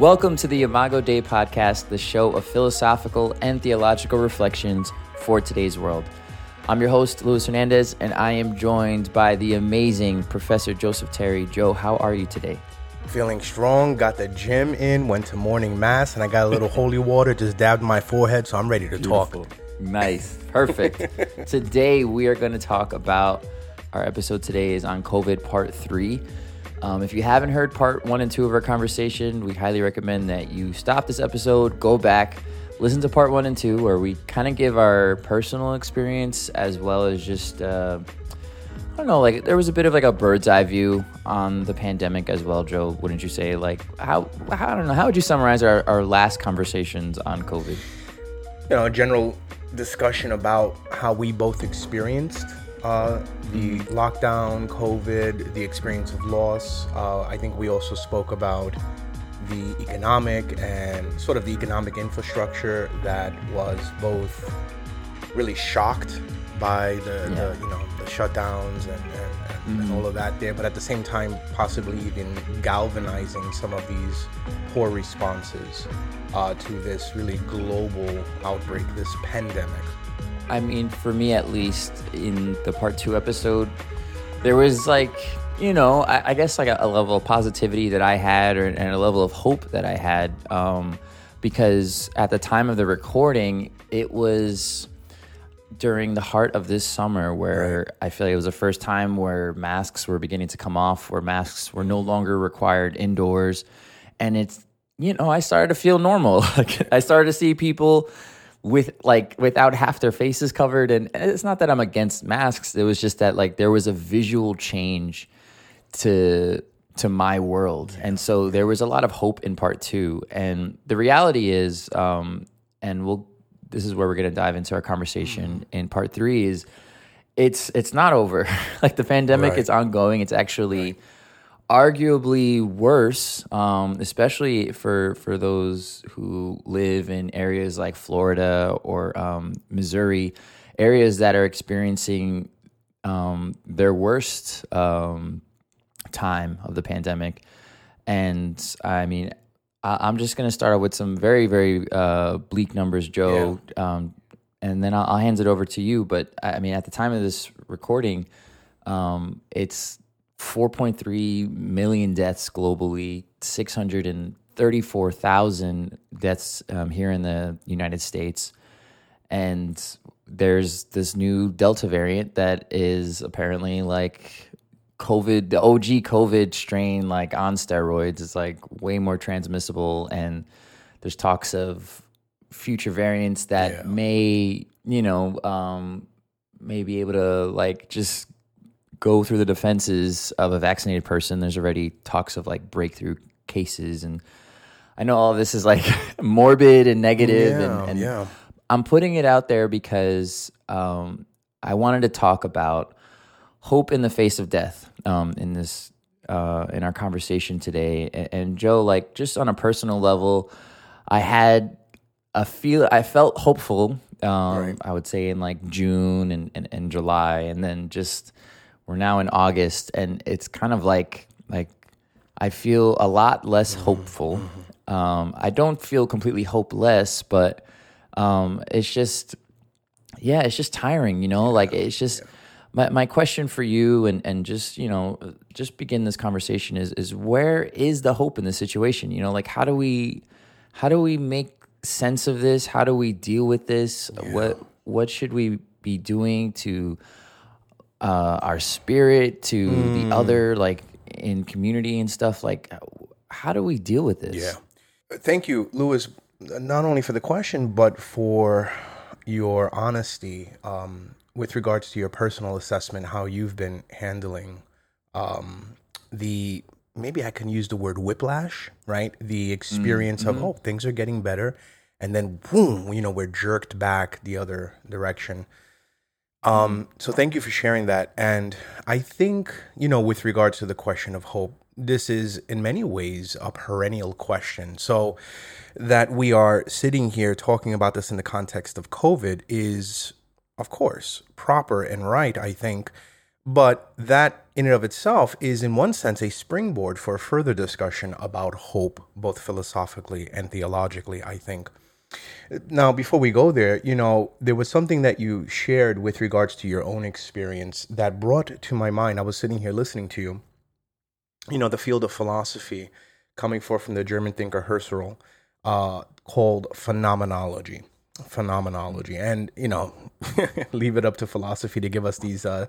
Welcome to the Imago Dei podcast, the show of philosophical and theological reflections for today's world. I'm your host, Luis Hernandez, and I am joined by the amazing Professor Joseph Terry. Joe, how are you today? Feeling strong, got the gym in, went to morning mass, and I got a little holy water just dabbed my forehead, so I'm ready to Beautiful. talk. Nice. Perfect. today, we are going to talk about our episode today is on COVID part three. Um, if you haven't heard part one and two of our conversation, we highly recommend that you stop this episode, go back, listen to part one and two, where we kind of give our personal experience as well as just, uh, I don't know, like there was a bit of like a bird's eye view on the pandemic as well, Joe. Wouldn't you say? Like, how, I don't know, how would you summarize our, our last conversations on COVID? You know, a general discussion about how we both experienced uh, the lockdown, COVID, the experience of loss. Uh, I think we also spoke about the economic and sort of the economic infrastructure that was both really shocked by the, Yeah. the you know the shutdowns and, and, and, and all of that there, but at the same time possibly even galvanizing some of these poor responses uh, to this really global outbreak, this pandemic. I mean, for me at least, in the part two episode, there was like, you know, I, I guess like a, a level of positivity that I had or, and a level of hope that I had. Um, because at the time of the recording, it was during the heart of this summer where I feel like it was the first time where masks were beginning to come off, where masks were no longer required indoors. And it's, you know, I started to feel normal. Like I started to see people with like without half their faces covered. And it's not that I'm against masks. It was just that like there was a visual change to to my world. And so there was a lot of hope in part two. And the reality is um and we'll this is where we're going to dive into our conversation in part three is it's it's not over. Like the pandemic Right. is ongoing. It's actually arguably worse um especially for for those who live in areas like florida or um missouri areas that are experiencing um their worst um time of the pandemic. And I mean, I, I'm just going to start out with some very, very uh, bleak numbers, Joe. Um, and then I'll, I'll hand it over to you. But I I mean, at the time of this recording, um, it's 4.3 million deaths globally, 634,000 deaths um, here in the United States. And there's this new Delta variant that is apparently like COVID, the OG COVID strain, like on steroids. It's like way more transmissible. And there's talks of future variants that Yeah. may, you know, um, may be able to like just go through the defenses of a vaccinated person. There's already talks of like breakthrough cases. And I know all of this is like morbid and negative Yeah, and, and yeah. I'm putting it out there because um, I wanted to talk about hope in the face of death um, in this uh, in our conversation today. And, and Joe, like just on a personal level, I had a feel. I felt hopeful. Um, Right. I would say in like June and, and, and July, and then just we're now in August, and it's kind of like like I feel a lot less hopeful. Um, I don't feel completely hopeless, but um, it's just yeah, it's just tiring, you know. Like it's just my my question for you, and and just you know, just begin this conversation is is where is the hope in this situation? You know, like how do we how do we make sense of this? How do we deal with this? What what should we be doing to uh, our spirit, to Mm. the other, like in community and stuff? Like, how do we deal with this? Yeah. Thank you, Louis, not only for the question, but for your honesty um, with regards to your personal assessment, how you've been handling um, the, maybe I can use the word whiplash, right? The experience of, oh, things are getting better. And then, boom, you know, we're jerked back the other direction. Um, so thank you for sharing that. And I think, you know, with regards to the question of hope, this is in many ways a perennial question. So that we are sitting here talking about this in the context of COVID is, of course, proper and right, I think. But that, in and of itself, is in one sense a springboard for further discussion about hope, both philosophically and theologically, I think. Now, before we go there, you know, there was something that you shared with regards to your own experience that brought to my mind. I was sitting here listening to you, you know, the field of philosophy coming forth from the German thinker Husserl, uh, called phenomenology. Phenomenology. And, you know, leave it up to philosophy to give us these. Uh,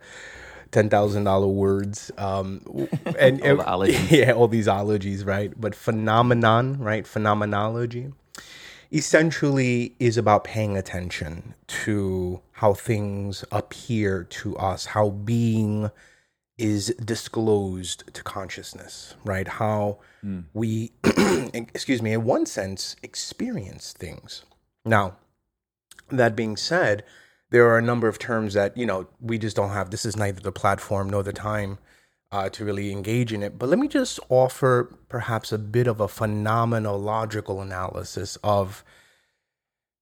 ten thousand dollar words, um, and all yeah, all these ologies, right? But phenomenon, right? Phenomenology, essentially is about paying attention to how things appear to us, how being is disclosed to consciousness, right? How mm. we, excuse me, in one sense, experience things. Now, that being said, there are a number of terms that you know we just don't have. This is neither the platform nor the time uh, to really engage in it. But let me just offer perhaps a bit of a phenomenological analysis of,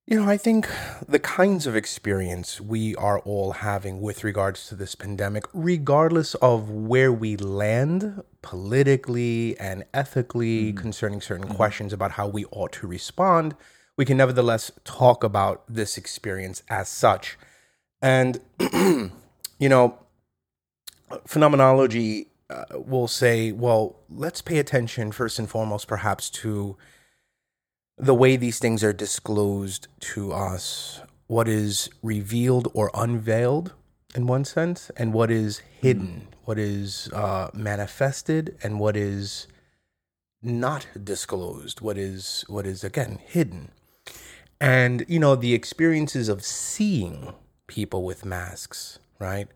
you know, I think the kinds of experience we are all having with regards to this pandemic, regardless of where we land politically and ethically mm-hmm. concerning certain mm-hmm. questions about how we ought to respond we can nevertheless talk about this experience as such. And, you know, phenomenology uh, will say, well, let's pay attention first and foremost, perhaps, to the way these things are disclosed to us, what is revealed or unveiled in one sense, and what is hidden, what is uh, manifested, and what is not disclosed, what is what is again hidden. And, you know, the experiences of seeing people with masks, right,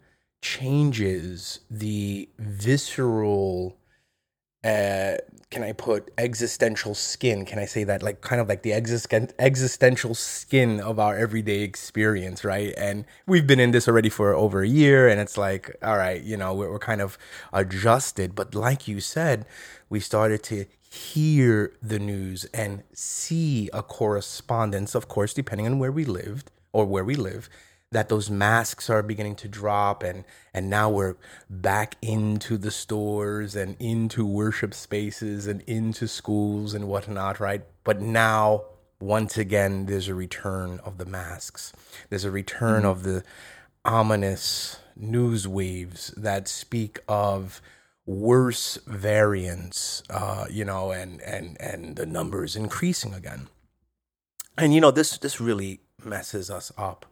changes the visceral, uh, can I put existential skin? Can I say that? Like, kind of like the existen- existential skin of our everyday experience, right? And we've been in this already for over a year, and it's like, all right, you know, we're, we're kind of adjusted. But like you said, we started to hear the news and see a correspondence, of course, depending on where we lived or where we live, that those masks are beginning to drop and and now we're back into the stores and into worship spaces and into schools and whatnot, right? But now once again there's a return of the masks. There's a return mm-hmm. of the ominous news waves that speak of worse variants, uh, you know, and and and the numbers increasing again. And you know, this this really messes us up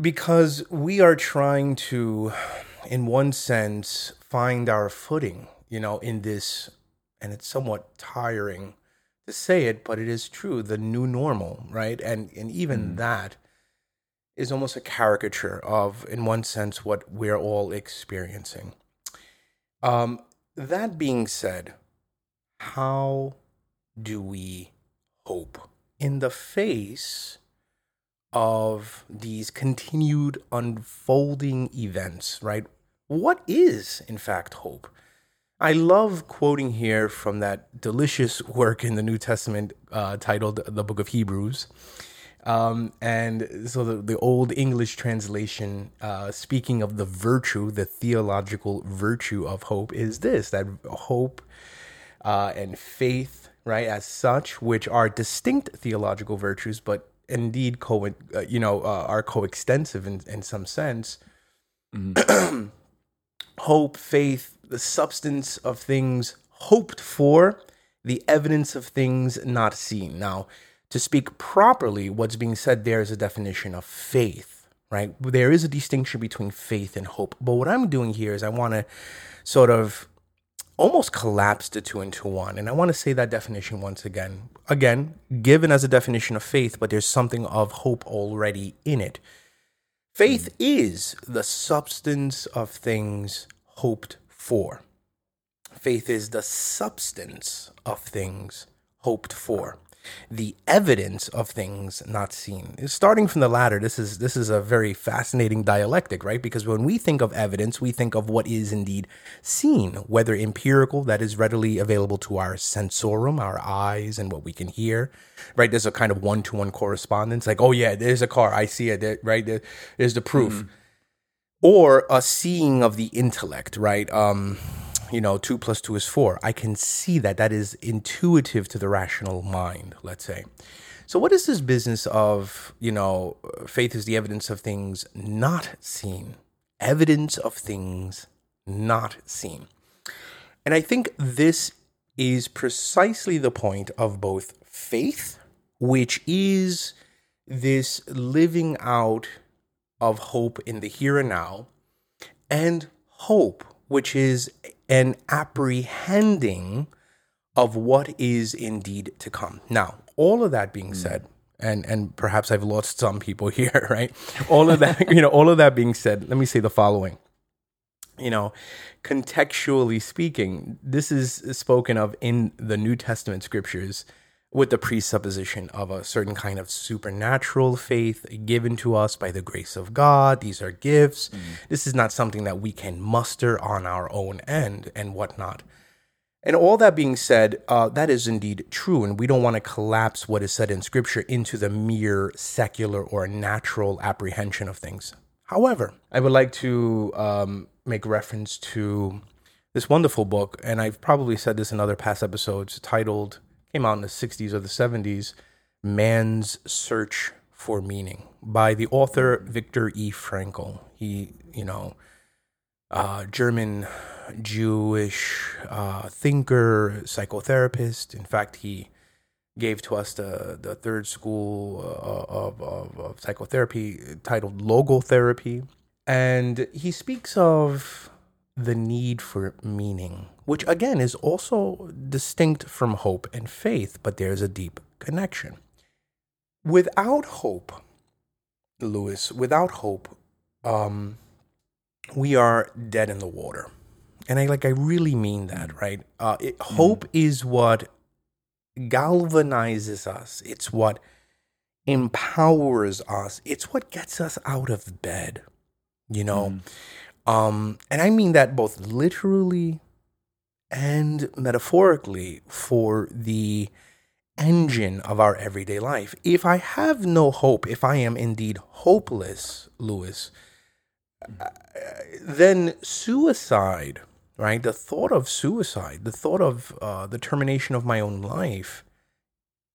because we are trying to, in one sense, find our footing, you know, in this, and it's somewhat tiring to say it, but it is true, the new normal, right? And and even mm. that is almost a caricature of, in one sense, what we're all experiencing. Um, that being said, how do we hope in the face of these continued unfolding events, right? What is, in fact, hope? I love quoting here from that delicious work in the New Testament uh, titled The Book of Hebrews. Um, and so the, the old English translation, uh, speaking of the virtue, the theological virtue of hope, is this that hope uh, and faith, right, as such, which are distinct theological virtues, but indeed co uh, you know uh, are coextensive in, in some sense. Mm-hmm. hope, faith, the substance of things hoped for, the evidence of things not seen. Now, to speak properly, what's being said there is a definition of faith, right? There is a distinction between faith and hope. But what I'm doing here is I want to sort of almost collapsed the two into one. And I want to say that definition once again. Again, given as a definition of faith, but there's something of hope already in it. Faith hmm. is the substance of things hoped for. Faith is the substance of things hoped for the evidence of things not seen. Starting from the latter, this is this is a very fascinating dialectic, right? Because when we think of evidence, we think of what is indeed seen, whether empirical, that is readily available to our sensorium, our eyes, and what we can hear, right? There's a kind of one-to-one correspondence, like, oh yeah, there's a car, I see it, right? There's the proof. Mm-hmm. or a seeing of the intellect, right? Um, you know, two plus two is four. I can see that. That is intuitive to the rational mind, let's say. So, what is this business of, you know, faith is the evidence of things not seen? Evidence of things not seen. And I think this is precisely the point of both faith, which is this living out of hope in the here and now, and hope, which is an apprehending of what is indeed to come. Now, all of that being said, and and perhaps I've lost some people here, right? All of that, you know, all of that being said, let me say the following. You know, contextually speaking, this is spoken of in the New Testament scriptures with the presupposition of a certain kind of supernatural faith given to us by the grace of God. These are gifts. Mm. This is not something that we can muster on our own end and whatnot. And all that being said, uh, that is indeed true. And we don't want to collapse what is said in Scripture into the mere secular or natural apprehension of things. However, I would like to um, make reference to this wonderful book, and I've probably said this in other past episodes, titled, came out in the 60s or the 70s, Man's Search for Meaning by the author Viktor E. Frankl. He, you know, uh, German Jewish uh, thinker, psychotherapist. In fact, he gave to us the, the third school uh, of, of, of psychotherapy titled logotherapy. And he speaks of the need for meaning, which again is also distinct from hope and faith, but there's a deep connection. Without hope, Lewis, without hope, um, we are dead in the water and I like I really mean that, right? Uh, it, mm. Hope is what galvanizes us. It's what empowers us. It's what gets us out of bed. You know, mm. Um, and I mean that both literally and metaphorically for the engine of our everyday life. If I have no hope, if I am indeed hopeless, Lewis, uh, then suicide right? The thought of suicide, the thought of uh, the termination of my own life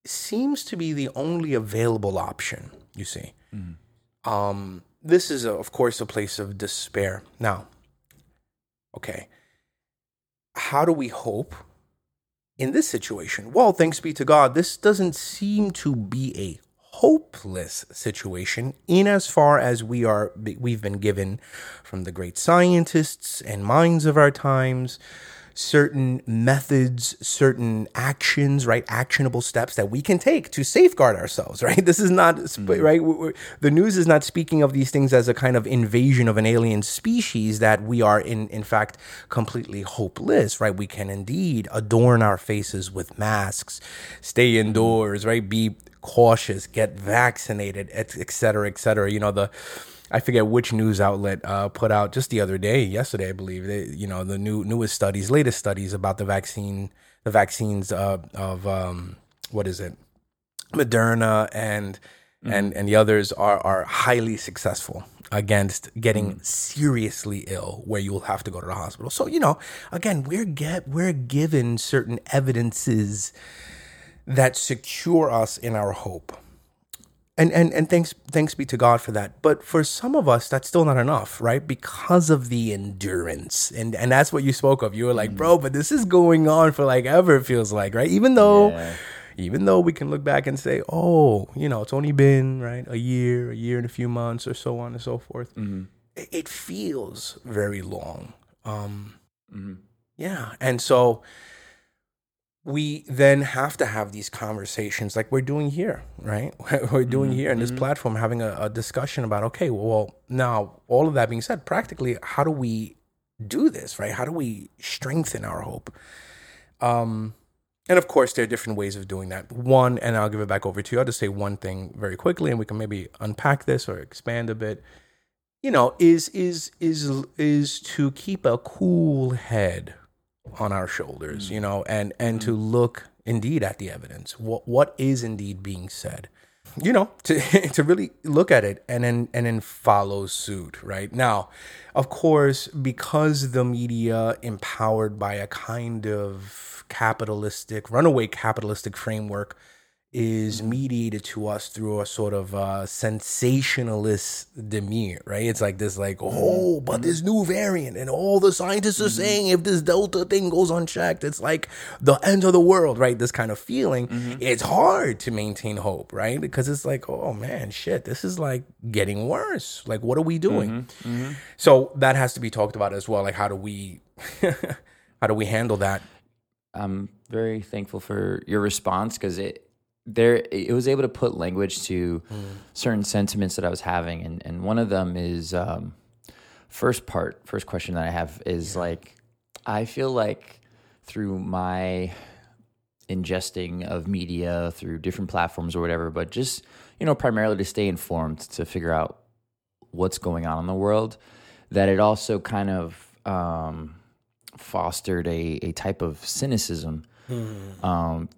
seems to be the only available option, you see. Mm. Um, this is, a, of course, a place of despair. Now, okay, how do we hope in this situation? Well, thanks be to God, this doesn't seem to be a hopeless situation in as far as we are we've been given from the great scientists and minds of our times certain methods certain actions right actionable steps that we can take to safeguard ourselves right this is not mm-hmm. right the news is not speaking of these things as a kind of invasion of an alien species that we are in in fact completely hopeless right we can indeed adorn our faces with masks stay indoors right be cautious, get vaccinated, et cetera, et cetera. You know, the, I forget which news outlet uh, put out just the other day, yesterday, I believe, they, you know, the new newest studies, latest studies about the vaccine, the vaccines uh, of, um, what is it, Moderna and, mm-hmm. and, and the others are, are highly successful against getting mm. seriously ill where you'll have to go to the hospital. So, you know, again, we're get we're given certain evidences that secure us in our hope. And, and, and thanks thanks be to God for that. But for some of us, that's still not enough, right? Because of the endurance. And and that's what you spoke of. You were like, mm. bro, but this is going on for like ever, it feels like, right? Even though yeah. even though we can look back and say, oh, you know, it's only been, right, a year, a year and a few months or so on and so forth. Mm-hmm. It, it, feels very long. Um, mm-hmm. yeah. And so we then have to have these conversations like we're doing here, right? we're doing mm-hmm. here in this mm-hmm. platform, having a, a, discussion about, okay, well, now all of that being said, practically, how do we do this, right? How do we strengthen our hope? Um, and of course, there are different ways of doing that. One, and I'll give it back over to you. I'll just say one thing very quickly, and we can maybe unpack this or expand a bit. You know, is is is is to keep a cool head on our shoulders, mm. you know, and and mm. to look indeed at the evidence. What what is indeed being said? you know to to really look at it and then and then follow suit right now of course because the media empowered by a kind of capitalistic runaway capitalistic framework is mm-hmm. mediated to us through a sort of uh, sensationalist demeanor, right? It's like this, like, mm-hmm. oh, but mm-hmm. this new variant, and all the scientists are saying if this Delta thing goes unchecked, it's like the end of the world, right? This kind of feeling. It's hard to maintain hope, right? Because it's like, oh man, shit, this is like getting worse. Like, what are we doing? So that has to be talked about as well. Like, how do we, how do we handle that? I'm very thankful for your response because it there it was able to put language to certain sentiments that I was having, and and one of them is um, first part, first question that I have is like I feel like through my ingesting of media through different platforms or whatever, but just you know primarily to stay informed to figure out what's going on in the world, that it also kind of um, fostered a, a type of cynicism. Um,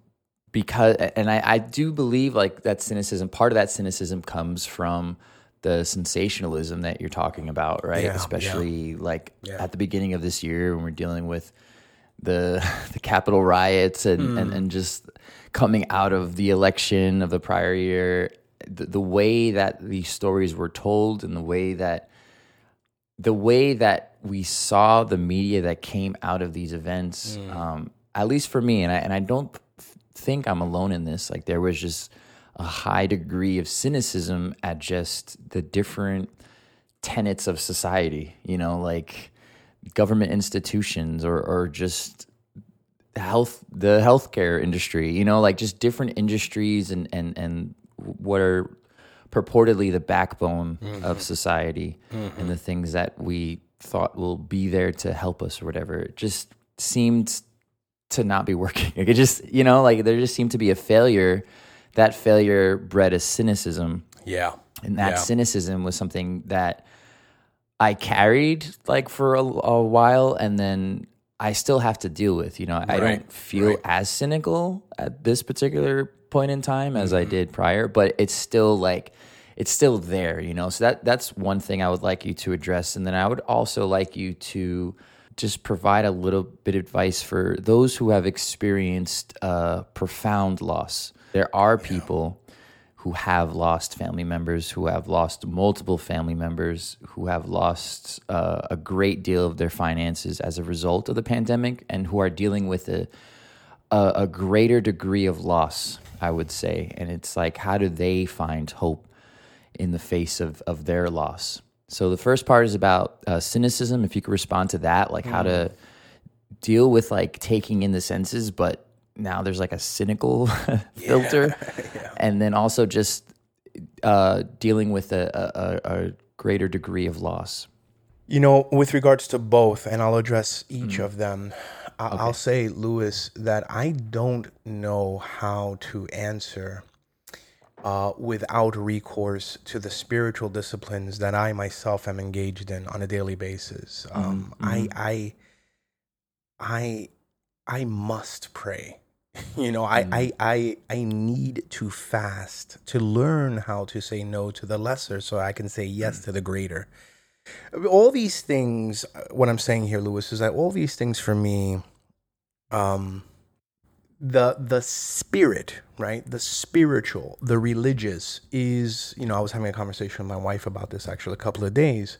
because, and I, I do believe like that cynicism, part of that cynicism comes from the sensationalism that you're talking about, right? Yeah, yeah. Especially like Yeah. at the beginning of this year when we're dealing with the the Capitol riots and, Hmm. and, and just coming out of the election of the prior year, the, the way that these stories were told and the way that the way that we saw the media that came out of these events, um, at least for me, and I and I don't think I'm alone in this. Like there was just a high degree of cynicism at just the different tenets of society. You know, like government institutions or or just health the healthcare industry you know like just different industries and and and what are purportedly the backbone of mm-hmm. society and mm-hmm. the things that we thought will be there to help us or whatever it just seemed to not be working like it just you know like there just seemed to be a failure that failure bred a cynicism Yeah. and that Yeah. cynicism was something that I carried like for a, a while, and then I still have to deal with. You know, I don't feel right. as cynical at this particular point in time as Mm-hmm. I did prior, but it's still like it's still there. You know, so that that's one thing I would like you to address, and then I would also like you to just provide a little bit of advice for those who have experienced uh, profound loss. There are people who have lost family members, who have lost multiple family members, who have lost uh, a great deal of their finances as a result of the pandemic, and who are dealing with a, a, a greater degree of loss, I would say. And it's like, how do they find hope in the face of, of their loss? So the first part is about uh, cynicism. If you could respond to that, like how to deal with like taking in the senses, but now there's like a cynical filter, and then also just uh, dealing with a, a, a greater degree of loss. You know, with regards to both, and I'll address each Mm. of them, I- I'll say, Lewis, that I don't know how to answer uh, without recourse to the spiritual disciplines that I myself am engaged in on a daily basis. Mm-hmm. Um, I, I, I, I must pray. You know, I, I, I, I need to fast to learn how to say no to the lesser so I can say yes to the greater all these things uh, what i'm saying here lewis is that all these things for me um the the spirit right the spiritual the religious is you know i was having a conversation with my wife about this actually a couple of days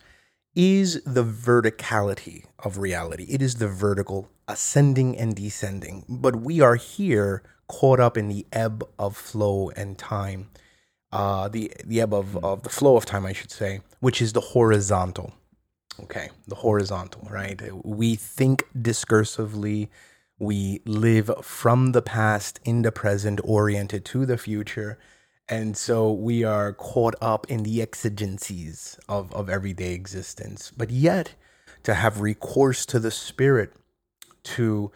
is the verticality of reality it is the vertical ascending and descending but we are here caught up in the ebb of flow and time uh, the the ebb of, of the flow of time, I should say, which is the horizontal. Okay, the horizontal, right? We think discursively, we live from the past in the present, oriented to the future. And so we are caught up in the exigencies of, of everyday existence. But yet, to have recourse to the spirit, to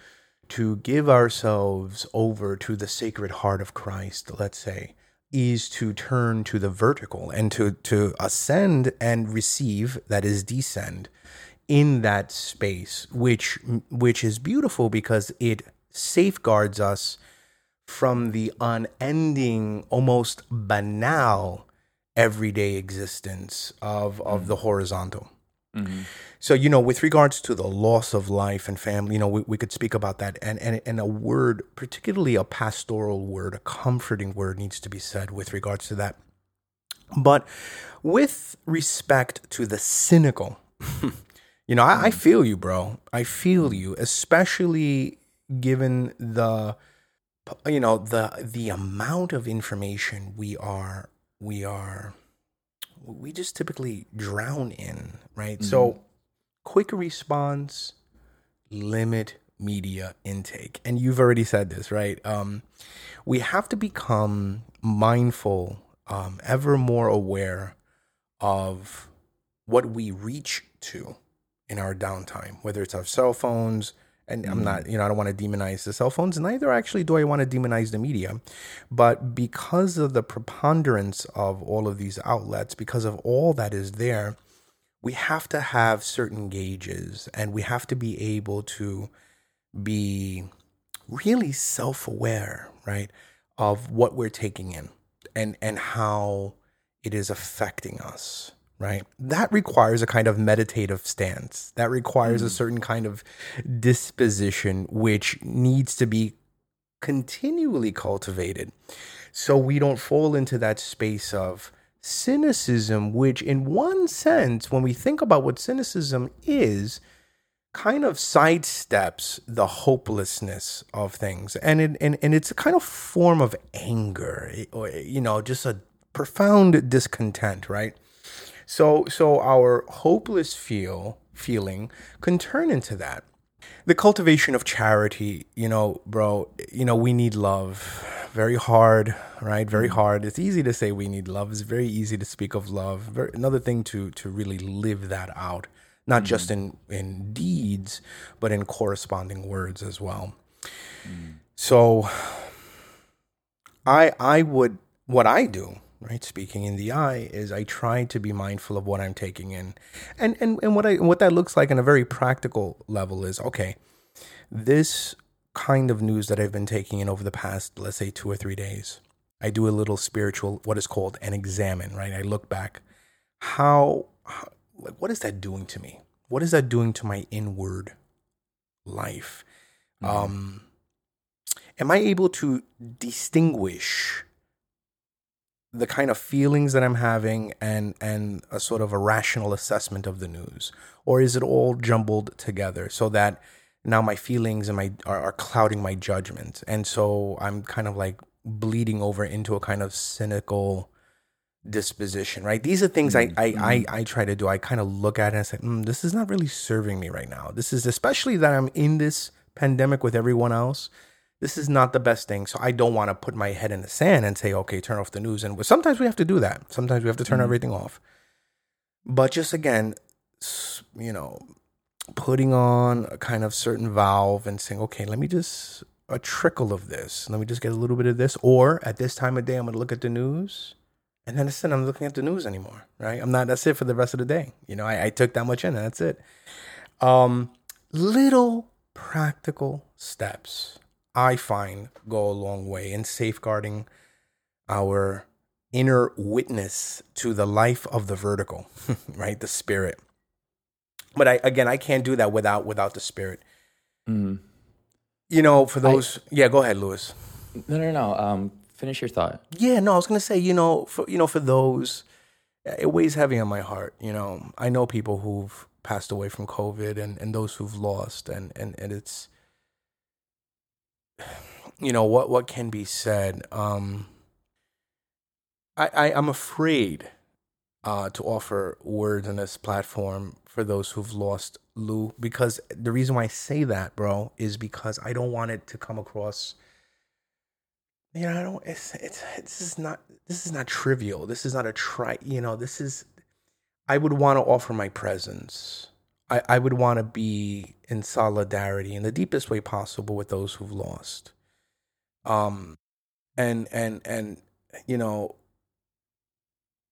to give ourselves over to the sacred heart of Christ, let's say, is to turn to the vertical and to to ascend and receive that is descend in that space which which is beautiful because it safeguards us from the unending, almost banal everyday existence of, of mm. the horizontal. Mm-hmm. So, you know, with regards to the loss of life and family, you know, we, we could speak about that. And, and, and a word, particularly a pastoral word, a comforting word, needs to be said with regards to that. But with respect to the cynical, you know, I, I feel you, bro. I feel you, especially given the, you know, the the amount of information we are we are we just typically drown in, right? So, quick response, limit media intake. And you've already said this, right? Um, we have to become mindful, um, ever more aware of what we reach to in our downtime, whether it's our cell phones. And I'm not, mm. you know, I don't want to demonize the cell phones. Neither actually do I want to demonize the media. But because of the preponderance of all of these outlets, because of all that is there, we have to have certain gauges and we have to be able to be really self-aware right of what we're taking in and and how it is affecting us right that requires a kind of meditative stance that requires a mm. certain kind of disposition which needs to be continually cultivated so we don't fall into that space of cynicism, which, in one sense, when we think about what cynicism is, kind of sidesteps the hopelessness of things. And, it, and, and it's a kind of form of anger, eh, or, you know, just a profound discontent, right? So, so our hopeless feel feeling can turn into that the cultivation of charity, you know, bro, you know, we need love. Very hard, right? Very mm. hard. It's easy to say we need love. It's very easy to speak of love. Very, another thing to to really live that out, not just mm. in in deeds, but in corresponding words as well. Mm. So I I would what I do, right, speaking in the eye is I try to be mindful of what I'm taking in. And and and what I what that looks like on a very practical level is okay, this kind of news that I've been taking in over the past, let's say 2 or 3 days. I do a little spiritual what is called an examen, right? I look back how, how like what is that doing to me? What is that doing to my inward life? Um am I able to distinguish the kind of feelings that I'm having and and a sort of a rational assessment of the news, or is it all jumbled together so that now my feelings and my are, are clouding my judgment, and so I'm kind of like bleeding over into a kind of cynical disposition, right? These are things I, I, I, I try to do. I kind of look at it and say, mm, this is not really serving me right now. This is especially that I'm in this pandemic with everyone else. This is not the best thing. So I don't want to put my head in the sand and say, okay, turn off the news. And sometimes we have to do that. Sometimes we have to turn everything off. But just again, you know, putting on a kind of certain valve and saying, okay, let me just a trickle of this. Let me just get a little bit of this. Or at this time of day, I'm going to look at the news. And then instead, I'm looking at the news anymore, right? I'm not, that's it for the rest of the day. You know, I, I took that much in and that's it. Um, little practical steps I find go a long way in safeguarding our inner witness to the life of the vertical, right? The spirit. But I, again, I can't do that without, without the spirit. Mm. You know, for those, yeah, go ahead, Lewis. No, no, no. Um, finish your thought. Yeah, no, I was gonna say, you know, for you know, for those, it weighs heavy on my heart. You know, I know people who've passed away from COVID, and and those who've lost, and and and it's, you know, what what can be said. Um, I, I I'm afraid, uh, to offer words on this platform for those who've lost Lou, because the reason why I say that, bro, is because I don't want it to come across you know, I don't. It's it's this is not this is not trivial. This is not a try. You know, this is. I would want to offer my presence. I I would want to be in solidarity in the deepest way possible with those who've lost. Um, and and and you know,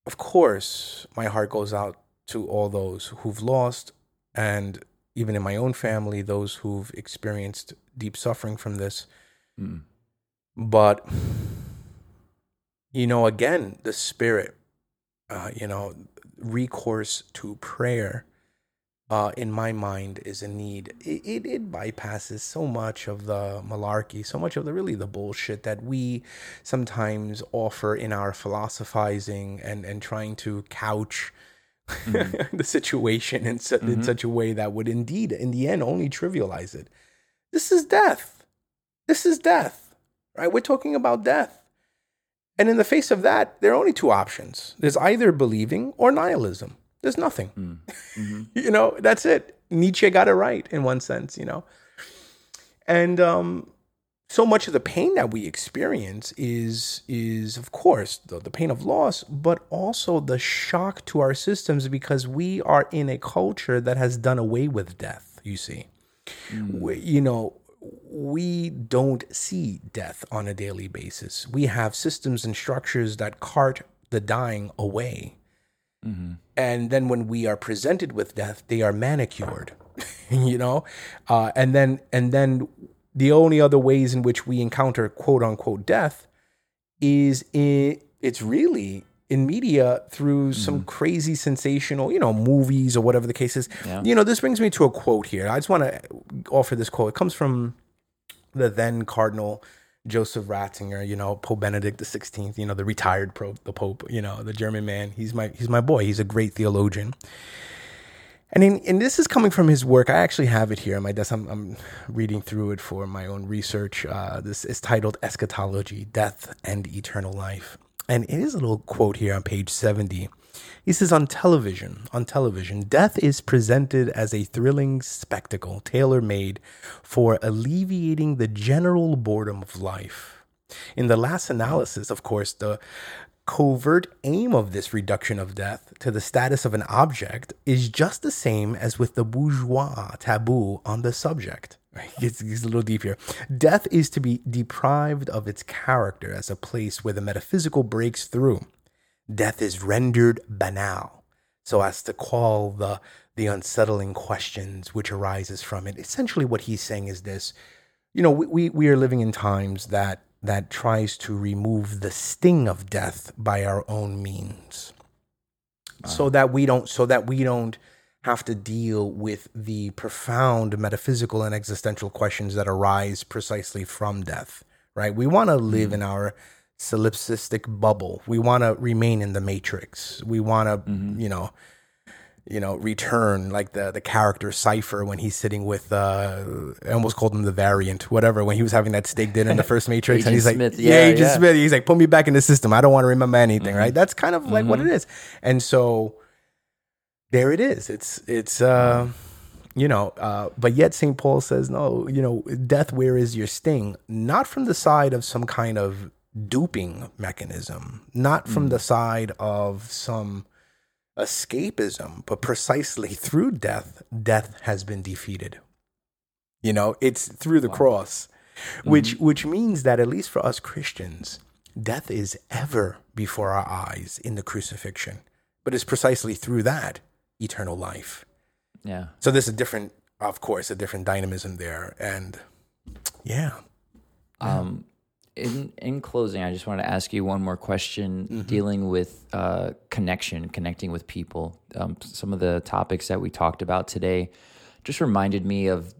of course, my heart goes out to all those who've lost, and even in my own family, those who've experienced deep suffering from this. Mm. But, you know, again, the spirit, uh, you know, recourse to prayer uh, in my mind is a need. It, it, it bypasses so much of the malarkey, so much of the really the bullshit that we sometimes offer in our philosophizing and, and trying to couch mm-hmm. the situation in, su- mm-hmm. in such a way that would indeed, in the end, only trivialize it. This is death. This is death, right? We're talking about death. And in the face of that, there are only two options there's either believing or nihilism. There's nothing. Mm. Mm-hmm. you know, that's it. Nietzsche got it right in one sense, you know. And um, so much of the pain that we experience is is of course the, the pain of loss, but also the shock to our systems because we are in a culture that has done away with death, you see. Mm. We, you know, we don't see death on a daily basis. We have systems and structures that cart the dying away. Mm-hmm. And then when we are presented with death, they are manicured, you know, uh, and then and then the only other ways in which we encounter quote unquote death is in it's really in media through some mm. crazy sensational, you know, movies or whatever the case is. Yeah. You know, this brings me to a quote here. I just want to offer this quote. It comes from the then Cardinal Joseph Ratzinger, you know, Pope Benedict the Sixteenth, you know, the retired Pope, the Pope, you know, the German man. He's my he's my boy. He's a great theologian. And in, and this is coming from his work. I actually have it here on my desk. I'm, I'm reading through it for my own research. Uh, this is titled Eschatology, Death and Eternal Life. And it is a little quote here on page 70. He says on television, on television, death is presented as a thrilling spectacle tailor made for alleviating the general boredom of life. In the last analysis, of course, the covert aim of this reduction of death to the status of an object is just the same as with the bourgeois taboo on the subject. It's, it's a little deep here. Death is to be deprived of its character as a place where the metaphysical breaks through death is rendered banal so as to call the the unsettling questions which arises from it essentially what he's saying is this you know we, we are living in times that that tries to remove the sting of death by our own means wow. so that we don't so that we don't have to deal with the profound metaphysical and existential questions that arise precisely from death right we want to live mm. in our solipsistic bubble. We want to remain in the matrix. We want to, mm-hmm. you know, you know, return like the the character Cypher when he's sitting with uh I almost called him the variant, whatever, when he was having that steak dinner in the first Matrix and he's like Smith, yeah, yeah, Agent yeah. Smith. He's like, put me back in the system. I don't want to remember anything, mm-hmm. right? That's kind of like mm-hmm. what it mm-hmm. And so there it is. It's it's uh you know, uh, but yet St. Paul says, no, you know, death, where is your sting? Not from the side of some kind of duping mechanism, not from mm. the side of some escapism, but precisely through death, death has been defeated. You know, it's through the wow. cross, which mm-hmm. which means that at least for us Christians, death is ever before our eyes in the crucifixion. But it's precisely through that eternal life. Yeah. So there's a different, of course, a different dynamism there, and yeah. Um, in in closing, I just want to ask you one more question mm-hmm. dealing with uh, connection, connecting with people. Um, some of the topics that we talked about today just reminded me of.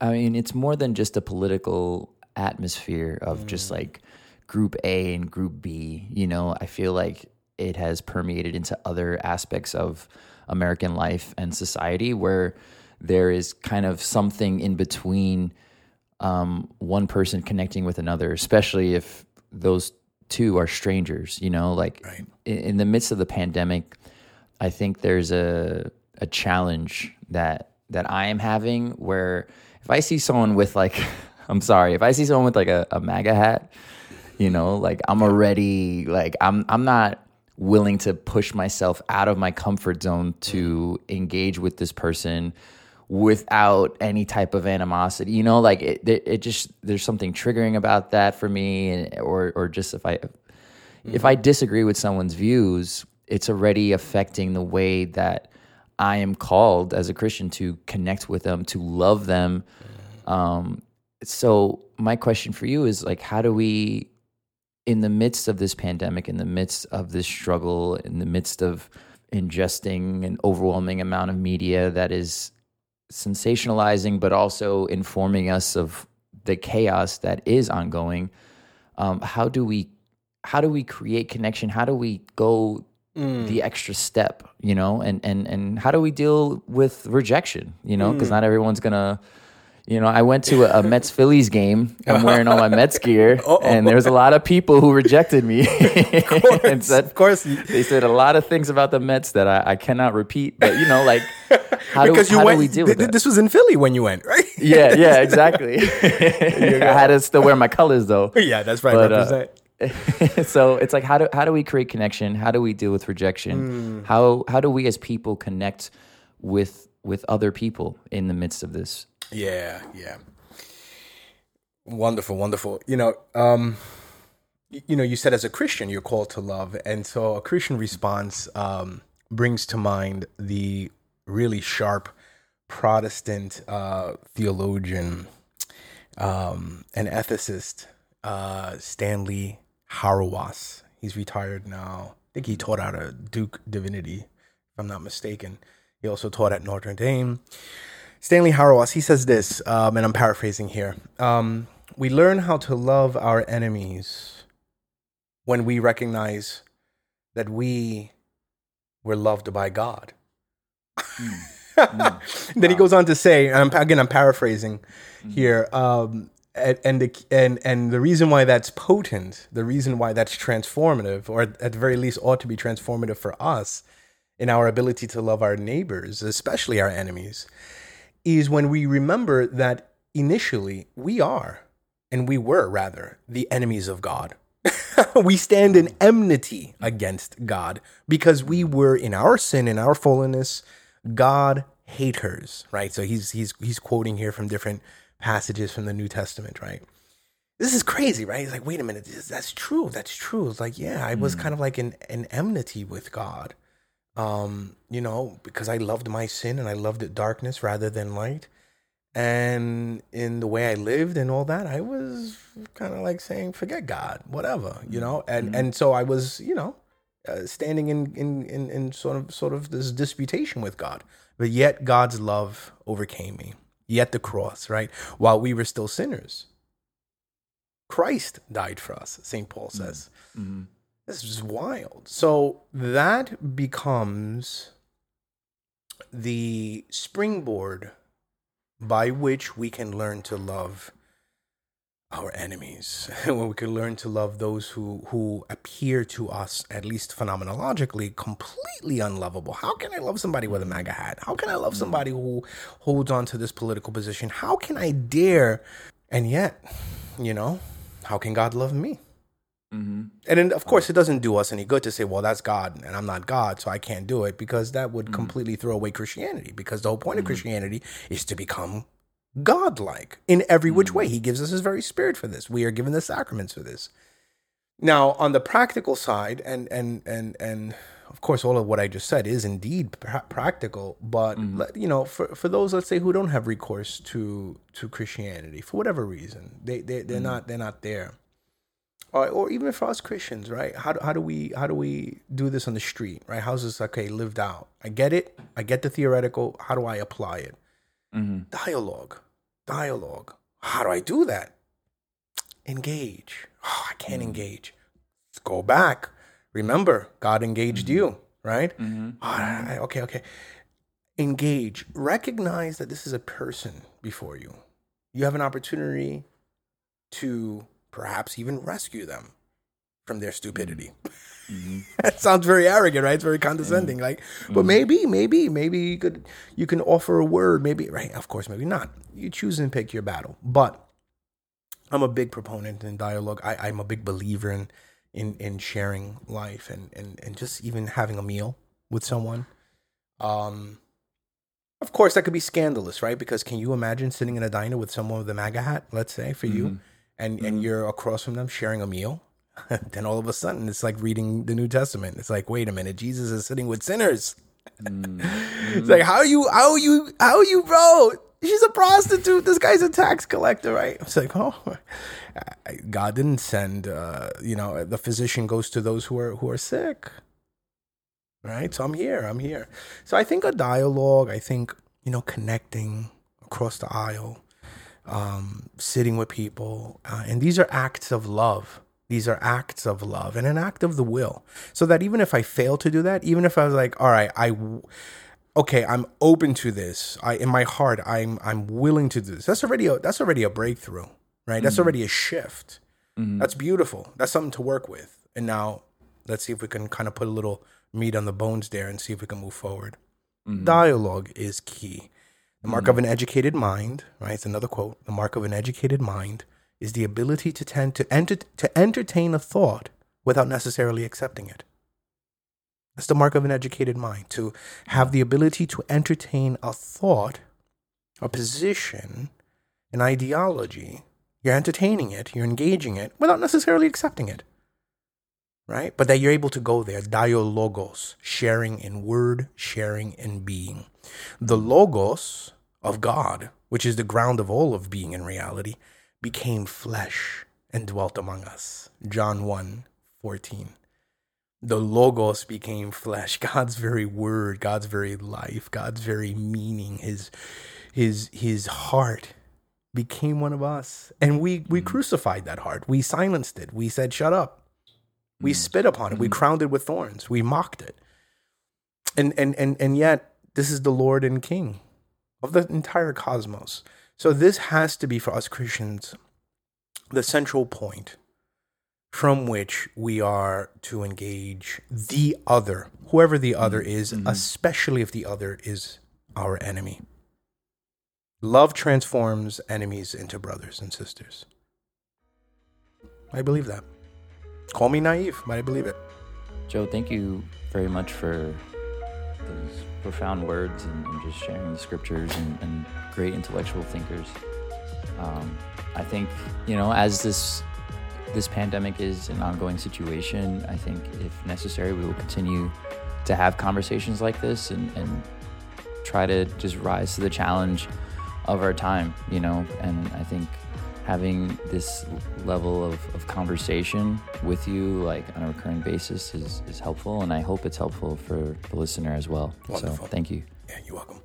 I mean, it's more than just a political atmosphere of mm. just like Group A and Group B. You know, I feel like it has permeated into other aspects of American life and society where there is kind of something in between um, one person connecting with another, especially if those two are strangers. You know, like right. in, in, the midst of the pandemic, I think there's a a challenge that that I am having where if I see someone with like, I'm sorry, if I see someone with like a, a MAGA hat, you know, like I'm already like I'm I'm not willing to push myself out of my comfort zone to engage with this person without any type of animosity. You know, like it, it, just there's something triggering about that for me, and, or or just if I mm-hmm. if I disagree with someone's views, it's already affecting the way that I am called as a Christian to connect with them, to love them. Um, so my question for you is like, how do we, in the midst of this pandemic, in the midst of this struggle, in the midst of ingesting an overwhelming amount of media that is sensationalizing, but also informing us of the chaos that is ongoing. Um, how do we how do we create connection? How do we go the extra step? You know, and and and how do we deal with rejection? You know, because not everyone's gonna. You know, I went to a, a Mets Phillies game. I'm wearing all my Mets gear, and there's a lot of people who rejected me and said, of course. they said a lot of things about the Mets that I, I cannot repeat. But you know, like how do, you how went. do we deal th- with that? This was in Philly when you went, right? yeah, yeah, exactly. I had to still wear my colors though. yeah, that's right. But, uh, so it's like how do how do we create connection? How do we deal with rejection? How how do we as people connect with with other people in the midst of this? Yeah, yeah. Wonderful, wonderful. You know, um, you know, you said as a Christian you're called to love, and so a Christian response um, brings to mind the really sharp Protestant uh, theologian um, and ethicist uh, Stanley Hauerwas. He's retired now. I think he taught out of Duke Divinity, if I'm not mistaken. He also taught at Notre Dame. Stanley Hauerwas, he says this, um, and I'm paraphrasing here. Um, we learn how to love our enemies when we recognize that we were loved by God. then he goes on to say, and I'm, again, I'm paraphrasing here, um, and and the, and and the reason why that's potent, the reason why that's transformative, or at the very least ought to be transformative for us in our ability to love our neighbors, especially our enemies, is when we remember that initially we are, and we were rather, the enemies of God. we stand in enmity against God because we were in our sin, in our fallenness, God haters, right? So he's he's he's quoting here from different passages from the New Testament, right? This is crazy, right? He's like, wait a minute, this, that's true. That's true. It's like, yeah, I was hmm. kind of like in, in enmity with God um, you know, because I loved my sin and I loved it darkness rather than light. And in the way I lived and all that, I was kind of like saying, forget God, whatever, you know. And and so I was, you know, uh, standing in, in in in sort of sort of this disputation with God. But yet God's love overcame me. Yet the cross, right? While we were still sinners, Christ died for us. St. Paul says. This is wild. So that becomes the springboard by which we can learn to love our enemies. when we can learn to love those who who appear to us, at least phenomenologically, completely unlovable. How can I love somebody with a MAGA hat? How can I love somebody who holds on to this political position? How can I dare? And yet, you know, how can God love me? Mm-hmm. And then, of course, it doesn't do us any good to say, well, that's God and I'm not God, so I can't do it, because that would mm-hmm. completely throw away Christianity. Because the whole point of mm-hmm. Christianity is to become godlike in every which way. He gives us his very spirit for this. We are given the sacraments for this. Now, on the practical side, and and and and of course, all of what I just said is indeed pra- practical. But let- you know, for for those let's say who don't have recourse to to Christianity for whatever reason, they they they're not they're not there. Or, or even for us Christians, right? How do, how do we how do we do this on the street, right? How's this okay lived out? I get it. I get the theoretical. How do I apply it? Mm-hmm. Dialogue, dialogue. How do I do that? Engage. Oh, I can't mm-hmm. engage. Let's go back. Remember, God engaged mm-hmm. you, right? I- okay, okay. Engage. Recognize that this is a person before you. You have an opportunity to perhaps even rescue them from their stupidity. Mm-hmm. Mm-hmm. that sounds very arrogant, right? It's very condescending. Mm-hmm. Like, but maybe, maybe, maybe you could you can offer a word, maybe right, of course, maybe not. You choose and pick your battle. But I'm a big proponent in dialogue. I, I'm a big believer in in in sharing life and, and and just even having a meal with someone. Um of course that could be scandalous, right? Because can you imagine sitting in a diner with someone with a MAGA hat, let's say, for you, and and you're across from them sharing a meal? then all of a sudden it's like reading the New Testament. It's like, wait a minute, Jesus is sitting with sinners. it's like how you how you how you bro she's a prostitute. This guy's a tax collector, right? It's like, oh, God didn't send. Uh, you know, the physician goes to those who are who are sick, right? So I'm here. I'm here. So I think a dialogue. I think you know, connecting across the aisle, um, sitting with people, uh, and these are acts of love. These are acts of love and an act of the will. So that even if I fail to do that, even if I was like, all right, I okay, I'm open to this. I in my heart, I'm I'm willing to do this. That's already a, that's already a breakthrough, right? Mm-hmm. That's already a shift. Mm-hmm. That's beautiful. That's something to work with. And now let's see if we can kind of put a little meat on the bones there and see if we can move forward. Mm-hmm. Dialogue is key. The mark of mm-hmm. an educated mind, right? It's another quote. The mark of an educated mind is the ability to tend to enter, to entertain a thought without necessarily accepting it. That's the mark of an educated mind, to have the ability to entertain a thought, a position, an ideology. You're entertaining it, you're engaging it without necessarily accepting it. Right? But that you're able to go there, dialogos, sharing in word, sharing in being. The logos of God, which is the ground of all of being in reality, became flesh and dwelt among us. John 1 14 the logos became flesh god's very word god's very life god's very meaning his his his heart became one of us and we we mm. crucified that heart we silenced it we said shut up we mm. spit upon it we mm-hmm. crowned it with thorns we mocked it and and and and yet this is the lord and king of the entire cosmos so this has to be for us christians the central point from which we are to engage the other, whoever the other mm-hmm. is, mm-hmm. especially if the other is our enemy. Love transforms enemies into brothers and sisters. I believe that. Call me naive, but I believe it. Joe, thank you very much for those profound words and, and just sharing the scriptures and, and great intellectual thinkers. Um, I think, you know, as this this pandemic is an ongoing situation. I think if necessary, we will continue to have conversations like this and, and try to just rise to the challenge of our time, you know. And I think having this level of, of conversation with you like on a recurring basis is, is helpful and I hope it's helpful for the listener as well. Wonderful. So thank you. Yeah, you're welcome.